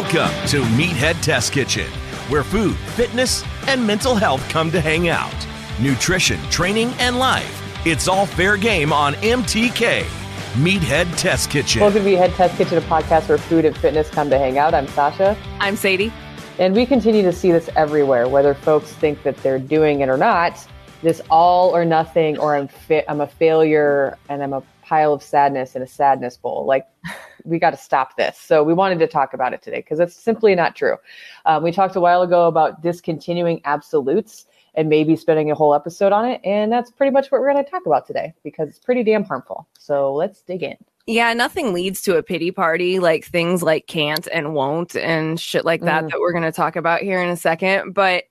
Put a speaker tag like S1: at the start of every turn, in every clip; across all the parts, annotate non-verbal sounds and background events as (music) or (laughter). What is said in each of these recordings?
S1: Welcome to Meathead Test Kitchen, where food, fitness, and mental health come to hang out. Nutrition, training, and life. It's all fair game on MTK. Meathead Test Kitchen.
S2: Welcome to Meathead Test Kitchen, a podcast where food and fitness come to hang out. I'm Sasha.
S3: I'm Sadie.
S2: And we continue to see this everywhere, whether folks think that they're doing it or not. This all or nothing, or I'm fit, I'm a failure, and I'm a pile of sadness in a sadness bowl. Like, we got to stop this. So we wanted to talk about it today because it's simply not true. Um, we talked a while ago about discontinuing absolutes and maybe spending a whole episode on it. And that's pretty much what we're going to talk about today because it's pretty damn harmful. So let's dig in.
S3: Yeah, nothing leads to a pity party like things like can't and won't and shit like that mm. that we're going to talk about here in a second. But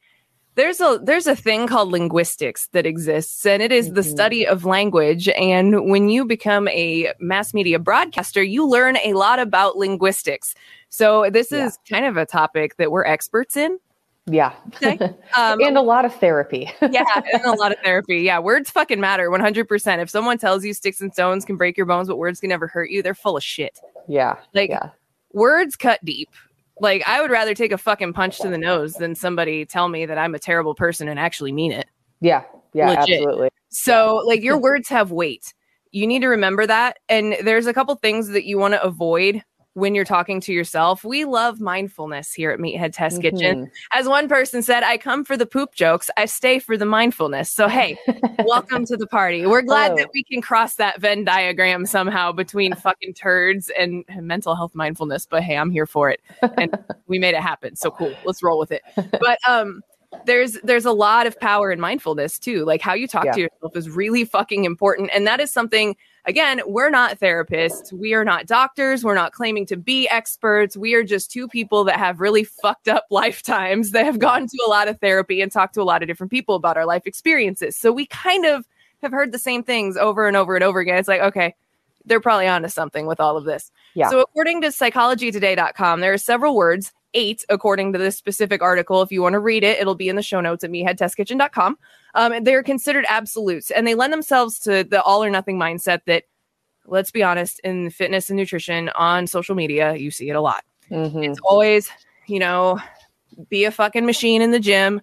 S3: there's a there's a thing called linguistics that exists and it is mm-hmm. the study of language. And when you become a mass media broadcaster you learn a lot about linguistics. So this yeah. is kind of a topic that we're experts in.
S2: Yeah. Okay. (laughs) um, and a lot of therapy. (laughs)
S3: Yeah and a lot of (laughs) therapy. Yeah words fucking matter 100% if someone tells you sticks and stones can break your bones but words can never hurt you they're full of shit.
S2: Yeah
S3: like
S2: yeah.
S3: words cut deep like I would rather take a fucking punch to the nose than somebody tell me that I'm a terrible person and actually mean it.
S2: Yeah. Yeah, Legit. absolutely.
S3: So like your words have weight. You need to remember that. And there's a couple things that you want to avoid when you're talking to yourself. We love mindfulness here at Meathead Test mm-hmm. Kitchen. As one person said, I come for the poop jokes, I stay for the mindfulness. So, hey, (laughs) welcome to the party. We're glad oh. that we can cross that Venn diagram somehow between (laughs) fucking turds and mental health mindfulness. But hey, I'm here for it. And we made it happen. So cool. Let's roll with it. But, um, there's there's a lot of power in mindfulness too like how you talk yeah. to yourself is really fucking important and that is something again we're not therapists. We are not doctors. We're not claiming to be experts. We are just two people that have really fucked up (laughs) lifetimes that have gone to a lot of therapy and talked to a lot of different people about our life experiences. So we kind of have heard the same things over and over and over again. It's like okay they're probably onto something with all of this. Yeah. So according to psychologytoday.com, there are several words eight, according to this specific article. If you want to read it, it'll be in the show notes at meatheadtestkitchen.com. Um, they're considered absolutes and they lend themselves to the all or nothing mindset that, let's be honest, in fitness and nutrition on social media, you see it a lot. Mm-hmm. It's always, you know, be a fucking machine in the gym,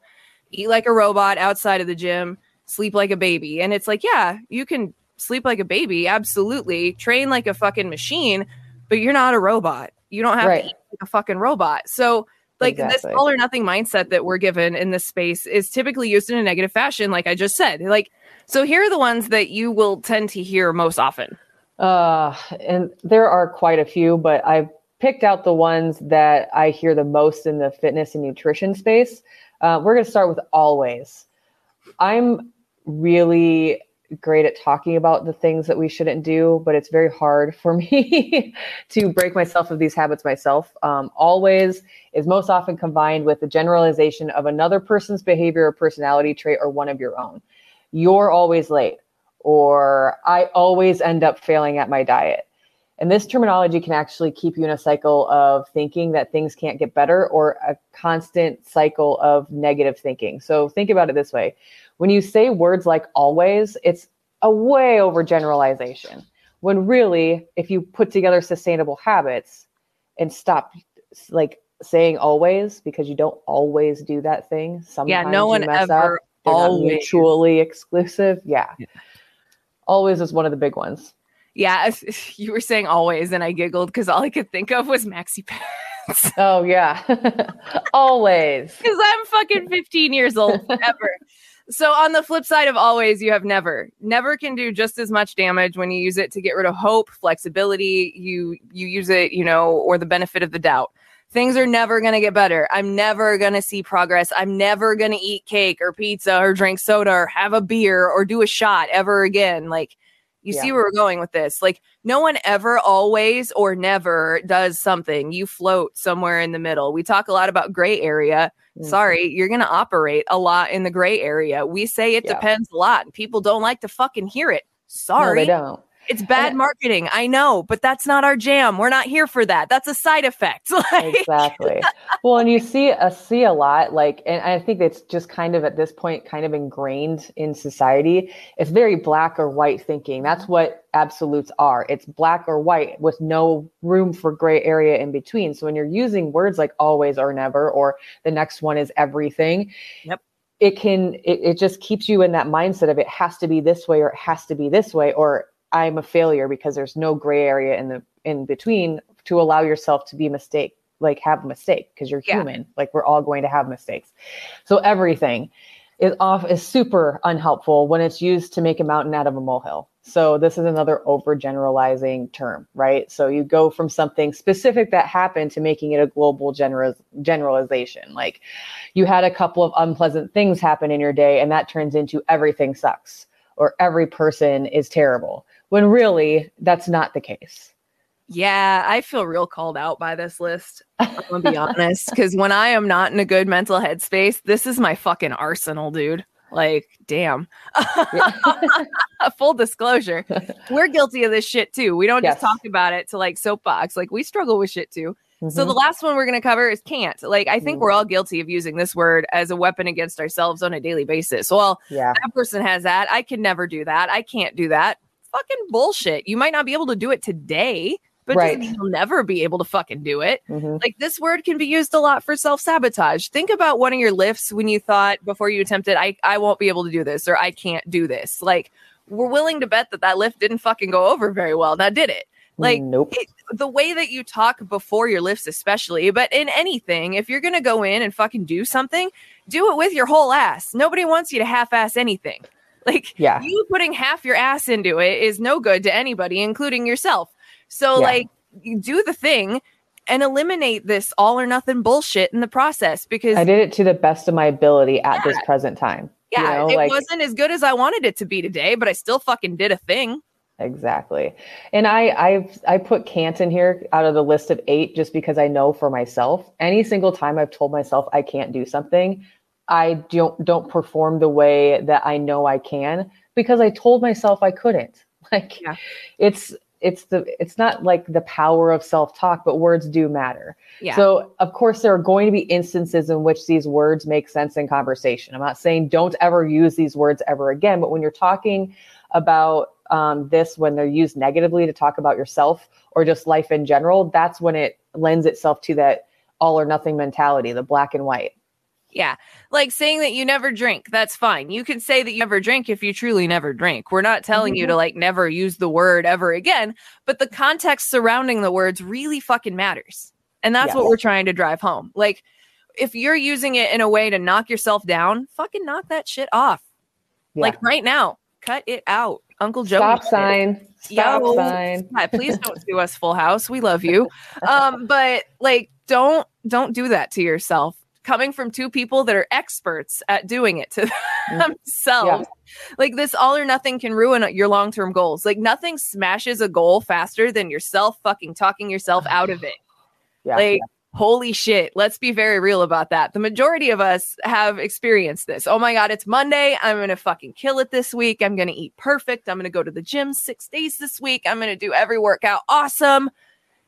S3: eat like a robot outside of the gym, sleep like a baby. And it's like, yeah, you can sleep like a baby, absolutely, train like a fucking machine, but you're not a robot. You don't have right. to eat like a fucking robot. So like exactly. this all or nothing mindset that we're given in this space is typically used in a negative fashion, like I just said. Like, so here are the ones that you will tend to hear most often.
S2: Uh, and there are quite a few, but I've picked out the ones that I hear the most in the fitness and nutrition space. Uh, we're going to start with always. I'm really great at talking about the things that we shouldn't do, but it's very hard for me (laughs) to break myself of these habits myself. Um, always is most often combined with the generalization of another person's behavior or personality trait or one of your own. You're always late, or I always end up failing at my diet. And this terminology can actually keep you in a cycle of thinking that things can't get better or a constant cycle of negative thinking. So think about it this way when you say words like always, it's a way overgeneralization. When really, if you put together sustainable habits and stop like saying always because you don't always do that thing. Sometimes
S3: yeah, no one ever
S2: always mutually exclusive. Yeah. yeah. Always is one of the big ones.
S3: Yeah, (laughs) you were saying always, and I giggled because all I could think of was maxi pads.
S2: Oh yeah, (laughs) always. (laughs)
S3: Because I'm fucking 15 years old, ever. So on the flip side of always, you have never. Never can do just as much damage when you use it to get rid of hope, flexibility. You you use it, you know, or the benefit of the doubt. Things are never going to get better. I'm never going to see progress. I'm never going to eat cake or pizza or drink soda or have a beer or do a shot ever again. Like you
S2: Yeah.
S3: see where we're going with this. Like no one ever always or never does something. You float somewhere in the middle. We talk a lot about gray area.
S2: Mm.
S3: Sorry, you're going to operate a lot in the gray area. We say it
S2: Yeah.
S3: depends a lot and people don't like to fucking hear it.
S2: No,
S3: Sorry.
S2: they don't.
S3: It's bad
S2: And-
S3: marketing. I know, but that's not our jam. We're not here for that. That's a side effect. (laughs) Like,
S2: exactly well and you see a see a lot like and i think it's just kind of at this point kind of ingrained in society it's very black or white thinking that's what absolutes are it's black or white with no room for gray area in between so when you're using words like always or never or the next one is everything
S3: Yep.
S2: it can it, it just keeps you in that mindset of it has to be this way or it has to be this way or i'm a failure because there's no gray area in the in between to allow yourself to be mistake like have a mistake because you're
S3: Yeah.
S2: human. Like we're all going to have mistakes. So everything is off is super unhelpful when it's used to make a mountain out of a molehill. So this is another overgeneralizing term right? So you go from something specific that happened to making it a global general generalization. Like you had a couple of unpleasant things happen in your day and that turns into everything sucks or every person is terrible when really that's not the case
S3: yeah, I feel real called out by this list. I'm gonna be honest, because when I am not in a good mental headspace, this is my fucking arsenal, dude. Like, damn. (laughs) Full disclosure, we're guilty of this shit too. We don't just talk about it to like soapbox. Like, we struggle with shit too. So
S2: Mhm.
S3: the last one we're going to cover is can't. Like I think
S2: Mm.
S3: we're all guilty of using this word as a weapon against ourselves on a daily basis. Well,
S2: yeah
S3: that person has that. I can never do that. I can't do that. Fucking bullshit. You might not be able to do it today, but
S2: Right.
S3: you'll never be able to fucking do it.
S2: Mhm.
S3: Like this word can be used a lot for self-sabotage. Think about one of your lifts when you thought before you attempted, I, I won't be able to do this or I can't do this. Like we're willing to bet that that lift didn't fucking go over very well. Now did it? Like
S2: nope
S3: it, the way that you talk before your lifts, especially, but in anything, if you're gonna go in and fucking do something, do it with your whole ass. Nobody wants you to half-ass anything. (laughs) Like
S2: Yeah.
S3: you putting half your ass into it is no good to anybody, including yourself. So
S2: Yeah.
S3: like you do the thing and eliminate this all or nothing bullshit in the process because
S2: I did it to the best of my ability at this present time. You
S3: yeah,
S2: know,
S3: it
S2: like-
S3: wasn't as good as I wanted it to be today, but I still fucking did a thing.
S2: Exactly. And I I've I put can't in here out of the list of eight just because I know for myself, any single time I've told myself I can't do something, I don't don't perform the way that I know I can because I told myself I couldn't. (laughs) Like
S3: Yeah.
S2: it's it's the it's not like the power of self-talk, but words do matter.
S3: Yeah.
S2: So, of course, there are going to be instances in which these words make sense in conversation. I'm not saying don't ever use these words ever again, but when you're talking about um, this, when they're used negatively to talk about yourself or just life in general, that's when it lends itself to that all or nothing mentality, the black and white.
S3: Yeah. Like saying that you never drink, that's fine. You can say that you never drink if you truly never drink. We're not telling you to like never use the word ever again, but the context surrounding the words really fucking matters. And that's what we're trying to drive home. Like if you're using it in a way to knock yourself down, fucking knock that shit off.
S2: Yeah.
S3: Like right now, cut it out. Uncle Joe.
S2: stop sign, stop
S3: Yo.
S2: sign.
S3: Please don't sue us, Full (laughs) House. We love you. Um, but like, don't don't do that to yourself. Coming from two people that are experts at doing it to (laughs) themselves, like this, all or nothing can ruin your long term goals. Like nothing smashes a goal faster than yourself fucking talking yourself out of it. (sighs)
S2: Yeah.
S3: Like, holy shit. Let's be very real about that. The majority of us have experienced this. Oh my God, it's Monday. I'm going to fucking kill it this week. I'm going to eat perfect. I'm going to go to the gym six days this week. I'm going to do every workout awesome.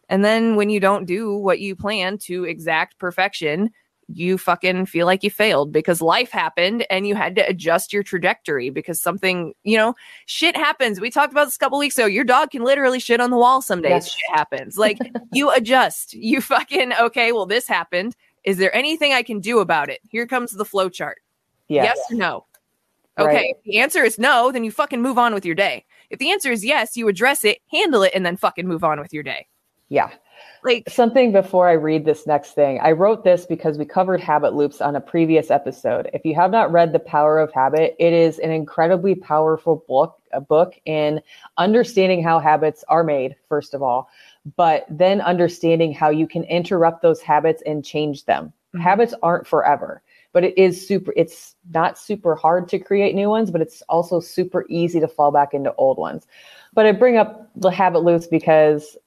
S3: And then when you don't do what you plan to exact perfection, you fucking feel like you failed because life happened and you had to adjust your trajectory because something, you know, shit happens. We talked about this a couple weeks ago. Your dog can literally shit on the wall some days.
S2: Yes.
S3: Shit happens. Like you (laughs) adjust. You fucking okay, well this happened. Is there anything I can do about it? Here comes the flow chart.
S2: Yes.
S3: Yes or no? Okay.
S2: Right.
S3: If the answer is no, then you fucking move on with your day. If the answer is yes, you address it, handle it, and then fucking move on with your day.
S2: Yeah.
S3: Like
S2: something before I read this next thing. I wrote this because we covered habit loops on a previous episode. If you have not read The Power of Habit, it is an incredibly powerful book, a book in understanding how habits are made, first of all, but then understanding how you can interrupt those habits and change them. Mm-hmm. Habits aren't forever, but it is super it's not super hard to create new ones, but it's also super easy to fall back into old ones. But I bring up the habit loops because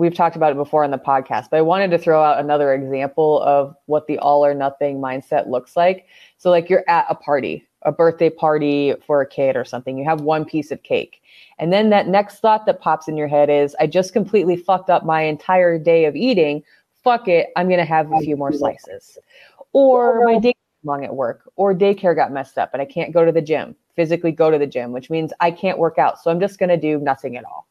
S2: we've talked about it before on the podcast, but I wanted to throw out another example of what the all or nothing mindset looks like. So, like you're at a party, a birthday party for a kid or something, you have one piece of cake. And then that next thought that pops in your head is, I just completely fucked up my entire day of eating. Fuck it, I'm going to have a few more slices. Or my day long at work, or daycare got messed up and I can't go to the gym, physically go to the gym, which means I can't work out. So I'm just going to do nothing at all.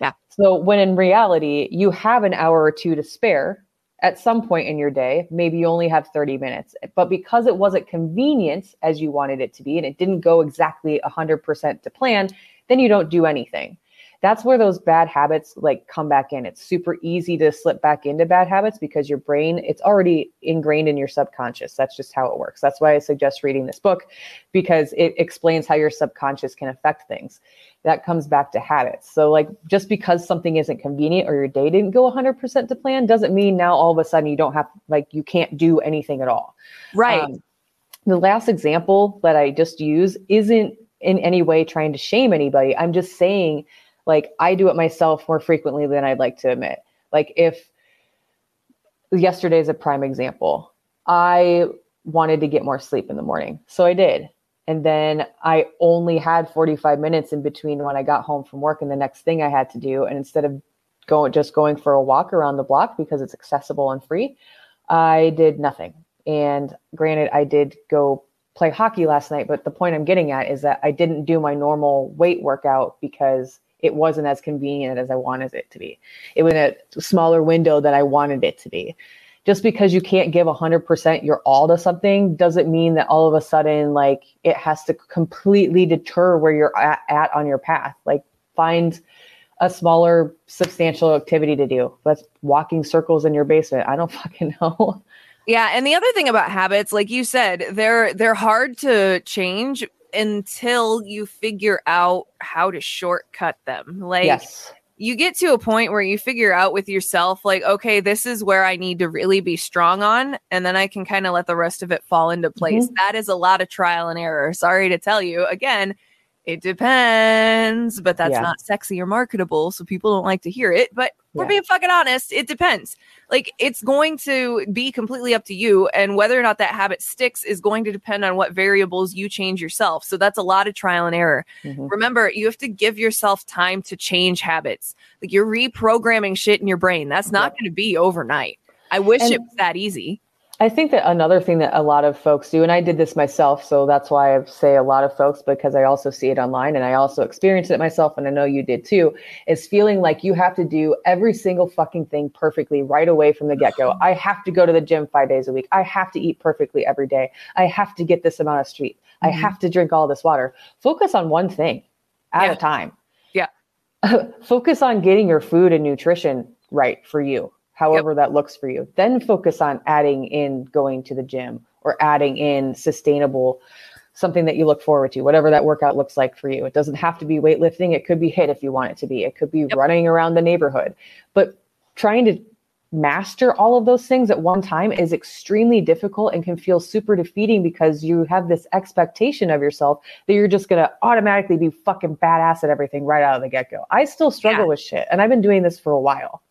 S3: Yeah.
S2: So when in reality, you have an hour or two to spare at some point in your day. Maybe you only have 30 minutes, but because it wasn't convenient as you wanted it to be and it didn't go exactly 100% to plan, then you don't do anything that's where those bad habits like come back in. It's super easy to slip back into bad habits because your brain, it's already ingrained in your subconscious. That's just how it works. That's why I suggest reading this book because it explains how your subconscious can affect things. That comes back to habits. So, like, just because something isn't convenient or your day didn't go 100% to plan doesn't mean now all of a sudden you don't have, like, you can't do anything at all.
S3: Right. Um,
S2: the last example that I just use isn't in any way trying to shame anybody. I'm just saying like I do it myself more frequently than I'd like to admit. Like if yesterday is a prime example, I wanted to get more sleep in the morning. So I did. And then I only had 45 minutes in between when I got home from work and the next thing I had to do. And instead of going just going for a walk around the block because it's accessible and free, I did nothing. And granted, I did go play hockey last night, but the point I'm getting at is that I didn't do my normal weight workout because it wasn't as convenient as I wanted it to be. It was a smaller window that I wanted it to be. Just because you can't give 100% your all to something doesn't mean that all of a sudden, like, it has to completely deter where you're at, at on your path. Like, find a smaller, substantial activity to do. That's walking circles in your basement. I don't (laughs) fucking know.
S3: Yeah, and the other thing about habits, like you said, they're they're hard to change until you figure out how to shortcut them. Like yes. you get to a point where you figure out with yourself, like, okay, this is where I need to really be strong on, and then I can kind of let the rest of it fall into place. Mm-hmm. That is a lot of trial and error. Sorry to tell you again. It depends, but that's yeah. not sexy or marketable, so people don't like to hear it. But we're being fucking honest. It depends. Like it's going to be completely up to you. And whether or not that habit sticks is going to depend on what variables you change yourself. So that's a lot of trial and error. Mm-hmm. Remember, you have to give yourself time to change habits. Like you're reprogramming shit in your brain. That's not going to be overnight. I wish and- it was that easy.
S2: I think that another thing that a lot of folks do, and I did this myself, so that's why I say a lot of folks because I also see it online and I also experienced it myself, and I know you did too, is feeling like you have to do every single fucking thing perfectly right away from the get go. (laughs) I have to go to the gym five days a week. I have to eat perfectly every day. I have to get this amount of street. Mm-hmm. I have to drink all this water. Focus on one thing at yeah. a time.
S3: Yeah. (laughs)
S2: Focus on getting your food and nutrition right for you however yep. that looks for you. Then focus on adding in going to the gym or adding in sustainable something that you look forward to, whatever that workout looks like for you. It doesn't have to be weightlifting. It could be HIIT if you want it to be. It could be yep. running around the neighborhood. But trying to master all of those things at one time is extremely difficult and can feel super defeating because you have this expectation of yourself that you're just going to automatically be fucking badass at everything right out of the get go. I still struggle yeah. with shit and I've been doing this for a while.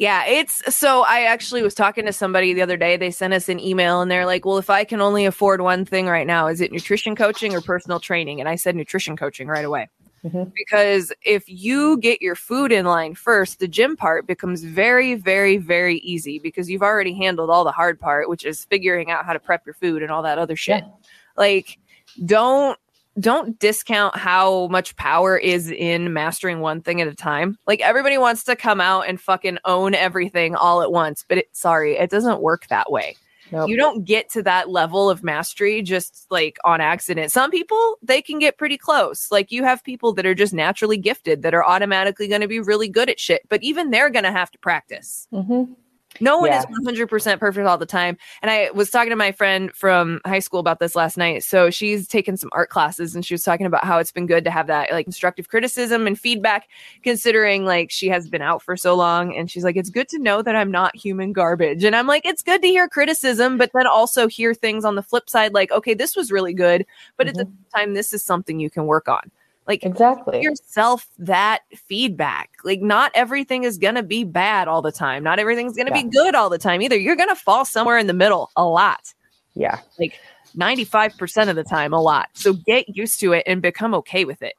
S3: Yeah, it's so I actually was talking to somebody the other day. They sent us an email and they're like, Well, if I can only afford one thing right now, is it nutrition coaching or personal training? And I said nutrition coaching right away. Mm-hmm. Because if you get your food in line first, the gym part becomes very, very, very easy because you've already handled all the hard part, which is figuring out how to prep your food and all that other shit. Yeah. Like, don't don't discount how much power is in mastering one thing at a time. Like everybody wants to come out and fucking own everything all at once, but it, sorry, it doesn't work that way.
S2: Nope.
S3: you don't get to that level of mastery just like on accident. Some people, they can get pretty close. Like you have people that are just naturally gifted that are automatically going to be really good at shit, but even they're going to have to practice.
S2: Mhm.
S3: No one
S2: Yeah.
S3: is 100% perfect all the time. And I was talking to my friend from high school about this last night. So she's taken some art classes and she was talking about how it's been good to have that like constructive criticism and feedback, considering like she has been out for so long. And she's like, it's good to know that I'm not human garbage. And I'm like, it's good to hear criticism, but then also hear things on the flip side, like, okay, this was really good. But at the mm-hmm. same time, this is something you can work on. Like,
S2: Exactly.
S3: yourself that feedback. Like not everything is going to be bad all the time. Not everything's going to
S2: Yeah.
S3: be good all the time either. You're going to fall somewhere in the middle a lot.
S2: Yeah.
S3: Like 95% of the time a lot. So get used to it and become okay with it.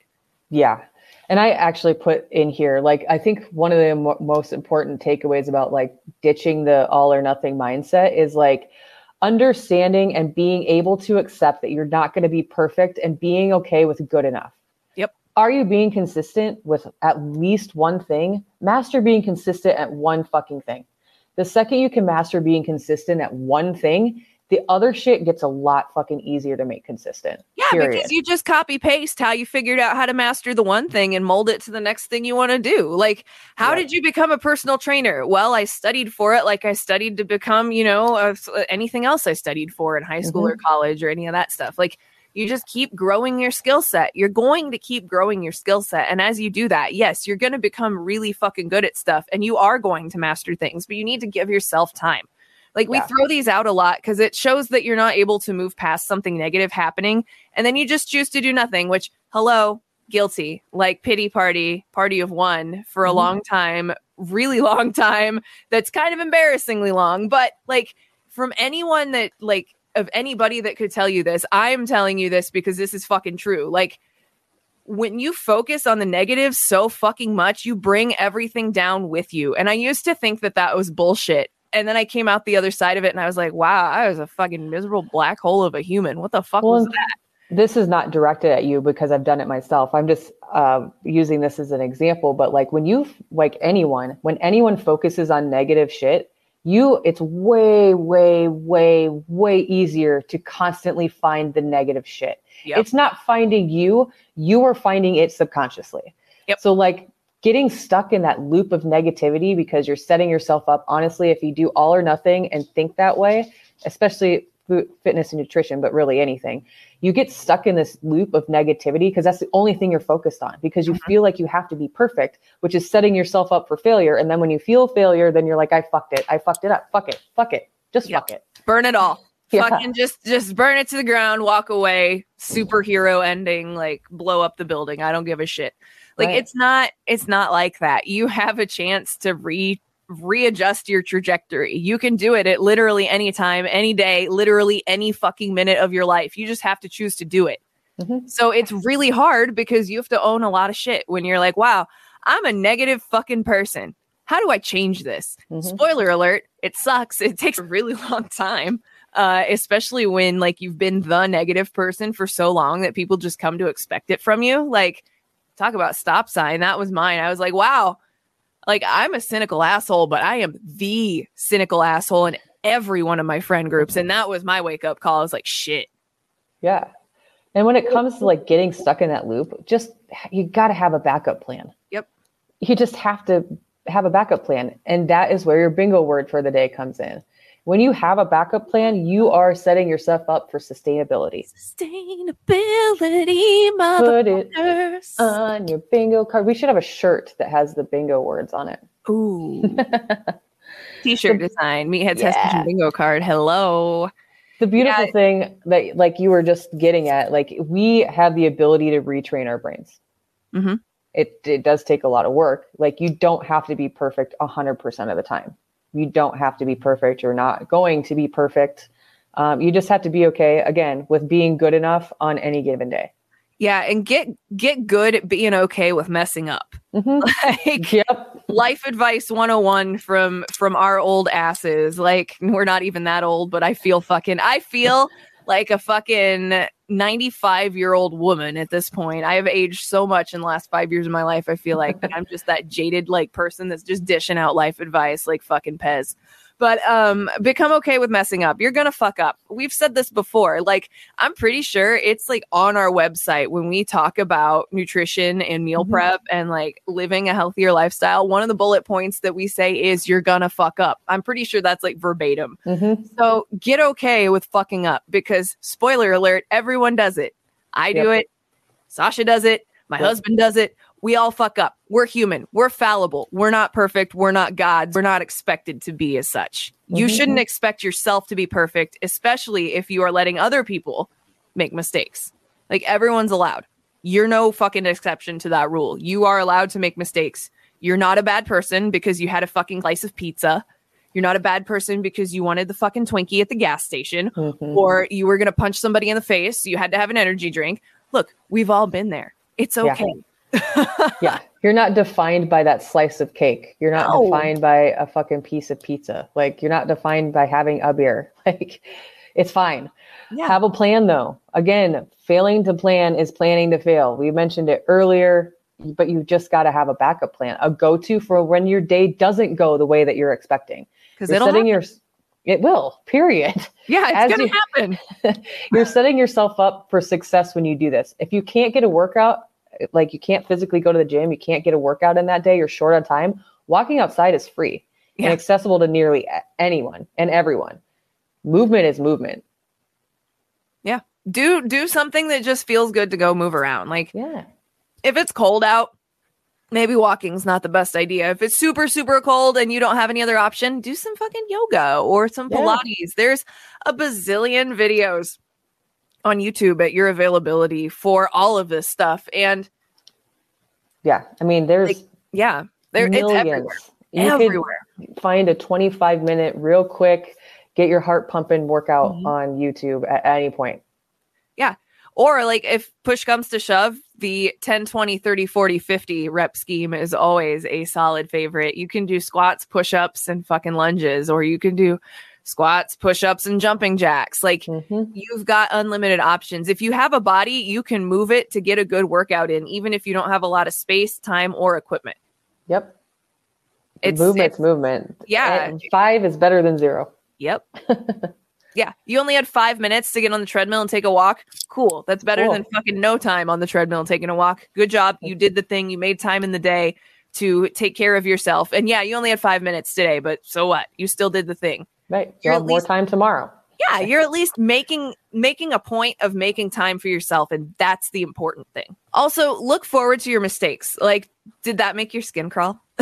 S2: Yeah. And I actually put in here, like, I think one of the mo- most important takeaways about like ditching the all or nothing mindset is like understanding and being able to accept that you're not going to be perfect and being okay with good enough. Are you being consistent with at least one thing? Master being consistent at one fucking thing. The second you can master being consistent at one thing, the other shit gets a lot fucking easier to make consistent.
S3: Yeah,
S2: Period.
S3: because you just copy paste how you figured out how to master the one thing and mold it to the next thing you want to do. Like, how
S2: Yep.
S3: did you become a personal trainer? Well, I studied for it like I studied to become, you know, anything else I studied for in high school mm-hmm. or college or any of that stuff. Like, you just keep growing your skill set. You're going to keep growing your skill set. And as you do that, yes, you're going to become really fucking good at stuff and you are going to master things, but you need to give yourself time. Like we
S2: Yeah.
S3: throw these out a lot because it shows that you're not able to move past something negative happening. And then you just choose to do nothing, which, hello, guilty. Like pity party, party of one for a
S2: Mhm.
S3: long time, really long (laughs) time. That's kind of embarrassingly long. But like from anyone that, like, of anybody that could tell you this, I'm telling you this because this is fucking true. Like, when you focus on the negative so fucking much, you bring everything down with you. And I used to think that that was bullshit. And then I came out the other side of it and I was like, wow, I was a fucking miserable black hole of a human. What the fuck
S2: Well,
S3: was that?
S2: this is not directed at you because I've done it myself. I'm just uh, using this as an example. But like when you, like anyone, when anyone focuses on negative shit, you, it's way, way, way, way easier to constantly find the negative shit.
S3: Yep.
S2: It's not finding you, you are finding it subconsciously.
S3: Yep.
S2: So like getting stuck in that loop of negativity because you're setting yourself up, honestly, if you do all or nothing and think that way, especially food, fitness and nutrition, but really anything, you get stuck in this loop of negativity because that's the only thing you're focused on because you mm-hmm. feel like you have to be perfect, which is setting yourself up for failure. And then when you feel failure, then you're like, I fucked it. I fucked it up. Fuck it. Fuck it. Just
S3: Yep.
S2: fuck it.
S3: burn it all. (laughs)
S2: Yeah.
S3: Fucking just just burn it to the ground, walk away, superhero ending, like blow up the building. I don't give a shit. Like
S2: Right.
S3: it's not it's not like that. You have a chance to re readjust your trajectory. You can do it at literally any time, any day, literally any fucking minute of your life. You just have to choose to do it.
S2: Mhm.
S3: So it's really hard because you have to own a lot of shit when you're like, wow, I'm a negative fucking person. How do I change this?
S2: Mhm.
S3: Spoiler alert, it sucks. It takes a really (laughs) long time. Uh, especially when like you've been the negative person for so long that people just come to expect it from you. Like, talk about stop sign. That was mine. I was like, wow, like I'm a cynical asshole, but I am the cynical asshole in every one of my friend groups. And that was my wake up call. I was like, shit.
S2: Yeah. And when it comes to like getting stuck in that loop, just you got to have a backup plan.
S3: Yep.
S2: You just have to have a backup plan. And that is where your bingo word for the day comes in. When you have a backup plan, you are setting yourself up for sustainability.
S3: Sustainability,
S2: Put it
S3: motherfuckers.
S2: on your bingo card. We should have a shirt that has the bingo words on it.
S3: Ooh. (laughs) T-shirt design, Meathead Test
S2: Yeah.
S3: Kitchen bingo card. Hello.
S2: The beautiful
S3: Yeah.
S2: thing that like you were just getting at, like we have the ability to retrain our brains.
S3: Mhm.
S2: It it does take a lot of work. Like you don't have to be perfect hundred percent of the time. You don't have to be perfect. You're not going to be perfect. Um, you just have to be okay again with being good enough on any given day.
S3: Yeah, and get get good at being okay with messing up.
S2: Mhm. (laughs)
S3: Like
S2: Yep.
S3: life advice 101 from from our old asses. Like we're not even that old, but I feel fucking I feel (laughs) like a fucking 95 year old woman at this point. I have aged so much in the last 5 years of my life. I feel like I'm just that jaded like person that's just dishing out life advice like fucking Pez. But um become okay with messing up. You're gonna fuck up. We've said this before. Like I'm pretty sure it's like on our website when we talk about nutrition and meal
S2: Mhm.
S3: prep and like living a healthier lifestyle. One of the bullet points that we say is you're gonna fuck up. I'm pretty sure that's like verbatim.
S2: Mhm.
S3: So get okay with fucking up because spoiler alert, everyone does it. I do it. Sasha does it. My
S2: Yep.
S3: husband does it. We all fuck up. We're human. We're fallible. We're not perfect. We're not gods. We're not expected to be as such. You
S2: Mhm.
S3: shouldn't expect yourself to be perfect, especially if you are letting other people make mistakes. Like everyone's allowed. You're no fucking exception to that rule. You are allowed to make mistakes. You're not a bad person because you had a fucking slice of pizza. You're not a bad person because you wanted the fucking Twinkie at the gas station
S2: Mhm.
S3: or you were going to punch somebody in the face. So you had to have an energy drink. Look, we've all been there. It's okay.
S2: yeah, you're not defined by that slice of cake. You're not
S3: No.
S2: defined by a fucking piece of pizza. Like you're not defined by having a beer. (laughs) Like it's fine.
S3: Yeah.
S2: Have a plan though. Again, failing to plan is planning to fail. We mentioned it earlier, but you just got to have a backup plan, a go-to for when your day doesn't go the way that you're expecting.
S3: Because it'll
S2: setting
S3: happen.
S2: your it will. Period.
S3: yeah, it's gonna
S2: you-
S3: happen. (laughs)
S2: you're setting yourself up for success when you do this. If you can't get a workout, like you can't physically go to the gym, you can't get a workout in that day, you're short on time, walking outside is free
S3: Yeah.
S2: and accessible to nearly anyone and everyone. Movement is movement. Yeah.
S3: Do do something that just feels good to go move around. Like
S2: Yeah.
S3: if it's cold out, maybe walking's not the best idea. If it's super, super cold and you don't have any other option, do some fucking yoga or some
S2: Yeah.
S3: Pilates. There's a bazillion videos on YouTube at your availability for all of this stuff. And
S2: Yeah. I mean, there's
S3: Like, yeah, there it's everywhere.
S2: You
S3: everywhere.
S2: find a 25 minute, real quick, get your heart pumping workout
S3: Mhm.
S2: on YouTube at any point. Yeah.
S3: Or like if push comes to shove, the 10, 20, 30, 40, 50 rep scheme is always a solid favorite. You can do squats, push ups, and fucking lunges, or you can do squats, push ups, and jumping jacks. Like
S2: Mhm.
S3: you've got unlimited options. If you have a body, you can move it to get a good workout in, even if you don't have a lot of space, time, or equipment.
S2: Yep.
S3: It's
S2: Movement's
S3: it's-
S2: movement.
S3: Yeah.
S2: And five is better than zero.
S3: Yep. (laughs) yeah. You only had five minutes to get on the treadmill and take a walk. Cool. That's better
S2: Cool.
S3: than fucking no time on the treadmill and taking a walk. Good job. You did the thing. You made time in the day to take care of yourself. And yeah, you only had five minutes today, but so what? You still did the thing.
S2: Right. You'll
S3: at
S2: have more
S3: least-
S2: time tomorrow.
S3: Yeah, you're at least making making a point of making time for yourself and that's the important thing. Also, look forward to your mistakes. Like did that make your skin crawl? (laughs)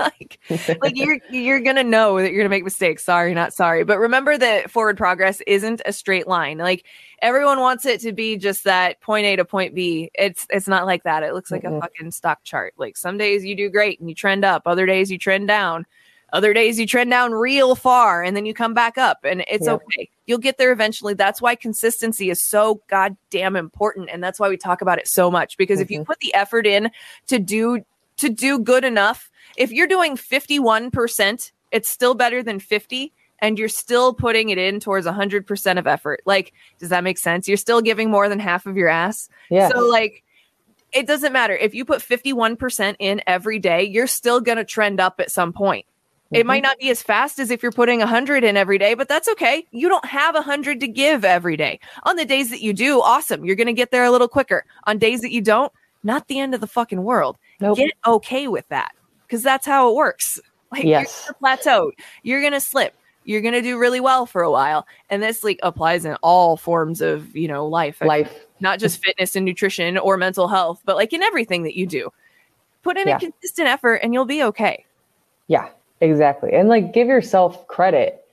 S3: like, like you're you're gonna know that you're gonna make mistakes. Sorry, not sorry. But remember that forward progress isn't a straight line. Like everyone wants it to be just that point A to point B. It's it's not like that. It looks like a
S2: Mm-mm.
S3: fucking stock chart. Like some days you do great and you trend up, other days you trend down. Other days you trend down real far and then you come back up and it's
S2: Yeah.
S3: okay. You'll get there eventually. That's why consistency is so goddamn important and that's why we talk about it so much because if you
S2: Mhm.
S3: put the effort in to do to do good enough, if you're doing 51%, it's still better than 50 and you're still putting it in towards 100% of effort. Like does that make sense? You're still giving more than half of your ass.
S2: Yeah.
S3: So like it doesn't matter if you put 51% in every day, you're still going to trend up at some point. It might mm-hmm. not be as fast as if you're putting 100 in every day, but that's okay. You don't have 100 to give every day. On the days that you do, awesome. You're going to get there a little quicker. On days that you don't, not the end of the fucking world.
S2: Nope.
S3: Get okay with that because that's how it works. (laughs) Like
S2: Yes.
S3: you're gonna plateau. You're going to slip. You're going to do really well for a while. And this like applies in all forms of, you know, life.
S2: Life.
S3: Not just fitness and nutrition or mental health, but like in everything that you do. Put in
S2: Yeah.
S3: a consistent effort and you'll be okay.
S2: Yeah, exactly. And like give yourself credit.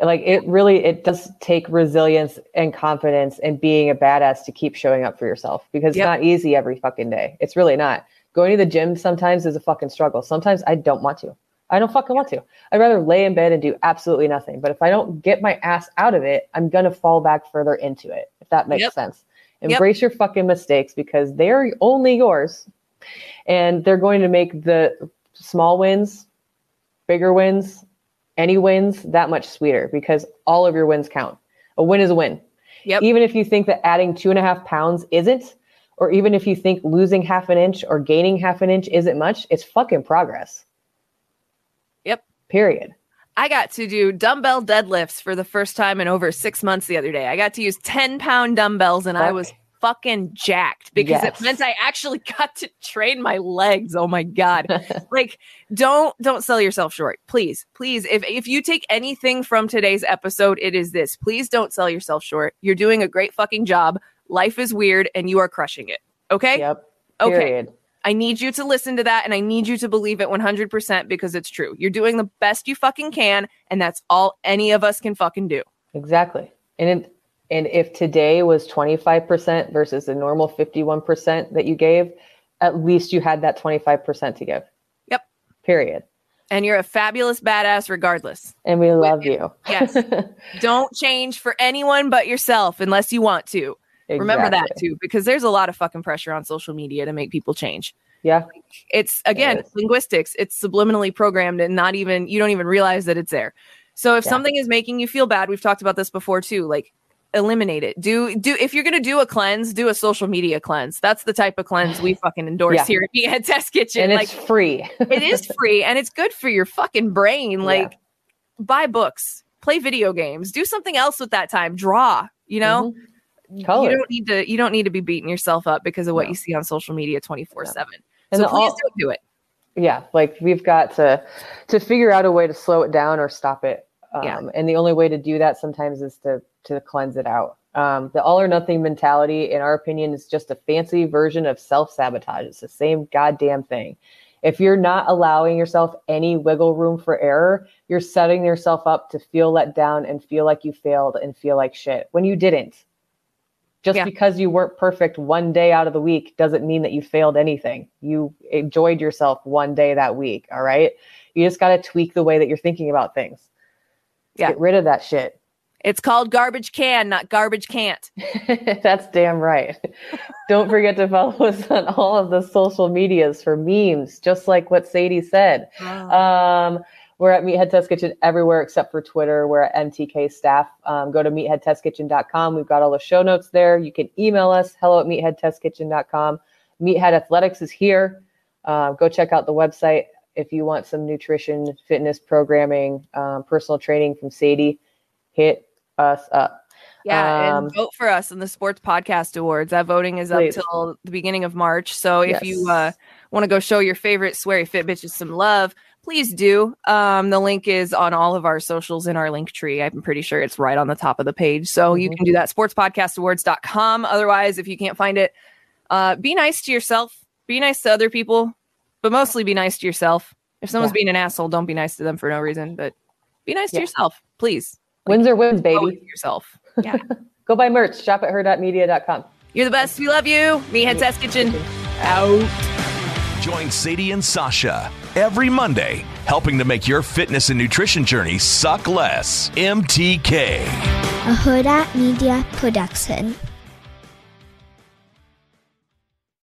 S2: Like it really it does take resilience and confidence and being a badass to keep showing up for yourself because
S3: Yep.
S2: it's not easy every fucking day. It's really not. Going to the gym sometimes is a fucking struggle. Sometimes I don't want to. I don't fucking want to. I'd rather lay in bed and do absolutely nothing. But if I don't get my ass out of it, I'm gonna fall back further into it. If that makes
S3: Yep.
S2: sense.
S3: Yep.
S2: Embrace your fucking mistakes because they're only yours. And they're going to make the small wins bigger wins, any wins, that much sweeter because all of your wins count. A win is a win.
S3: Yep.
S2: Even if you think that adding two and a half pounds isn't, or even if you think losing half an inch or gaining half an inch isn't much, it's fucking progress.
S3: Yep.
S2: Period.
S3: I got to do dumbbell deadlifts for the first time in over six months the other day. I got to use 10 pound dumbbells and I was fucking jacked because
S2: Yes.
S3: it meant I actually (laughs) got to train my legs. Oh my God. (laughs) like don't don't sell yourself short. Please, please. If if you take anything from today's episode, it is this. Please don't sell yourself short. You're doing a great fucking job. Life is weird and you are crushing it. Okay?
S2: Yep.
S3: Okay.
S2: Period.
S3: I need you to listen to that and I need you to believe it 100% because it's true. You're doing the best you fucking can and that's all any of us can fucking do.
S2: Exactly. And it, and if today was 25% versus the normal 51% that you gave, at least you had that 25% to give.
S3: Yep.
S2: Period.
S3: And you're a fabulous badass regardless.
S2: And we love you.
S3: Yes. (laughs) Don't change for anyone but yourself unless you want to. Remember that too, because there's a lot of fucking pressure on social media to make people change.
S2: Yeah.
S3: It's again
S2: is.
S3: linguistics. It's subliminally programmed and not even you don't even realize that it's there. So if
S2: Yeah.
S3: something is making you feel bad, we've talked about this before too. Like eliminate it. Do do if you're gonna do a cleanse, do a social media cleanse. That's the type of cleanse we (sighs) fucking endorse
S2: Yeah.
S3: here at Test Kitchen.
S2: And
S3: like
S2: it's free.
S3: it is (laughs) free and it's good for your fucking brain. Like buy books, play video games, do something else with that time. Draw. You know,
S2: Color.
S3: you don't need to. You don't need to be beating yourself up because of what
S2: No.
S3: you see on social media twenty four seven. So please
S2: all-
S3: don't do it.
S2: yeah like we've got to to figure out a way to slow it down or stop it um,
S3: Yeah.
S2: and the only way to do that sometimes is to to cleanse it out um, the all or nothing mentality in our opinion is just a fancy version of self-sabotage it's the same goddamn thing if you're not allowing yourself any wiggle room for error you're setting yourself up to feel let down and feel like you failed and feel like shit when you didn't just
S3: Yeah.
S2: because you weren't perfect one day out of the week doesn't mean that you failed anything. You enjoyed yourself one day that week. All right. You just got to tweak the way that you're thinking about things.
S3: Yeah.
S2: Get rid of that shit.
S3: It's called garbage can, not garbage can't. (laughs)
S2: That's damn right. Don't forget to follow (laughs) us on all of the social medias for memes, just like what Sadie said. Um, we're at Meathead Test Kitchen everywhere except for Twitter. We're at MTK staff. Um, go to meatheadtestkitchen.com. We've got all the show notes there. You can email us, hello at meatheadtestkitchen.com. Meathead Athletics is here. Uh, go check out the website if you want some nutrition, fitness programming, um, personal training from Sadie. Hit us up.
S3: Yeah,
S2: Um,
S3: and vote for us in the Sports Podcast Awards. That voting is
S2: Please.
S3: up till the beginning of March. So if
S2: Yes.
S3: you uh, want to go show your favorite sweary fit bitches some love, please do. Um, the link is on all of our socials in our link tree. I'm pretty sure it's right on the top of the page. So you
S2: Mhm.
S3: can do that. Sportspodcastawards.com. Otherwise, if you can't find it, uh, be nice to yourself. Be nice to other people, but mostly be nice to yourself. If someone's
S2: Yeah.
S3: being an asshole, don't be nice to them for no reason. But be nice to yourself, please.
S2: Wins or wins, baby.
S3: yourself. Yeah. (laughs)
S2: Go buy merch. Shop at hurrdatmedia.com.
S3: You're the best. We love you. Meathead Test Kitchen. Out.
S1: Join Sadie and Sasha every Monday, helping to make your fitness and nutrition journey suck less. MTK.
S4: a Hurrdat Media Production.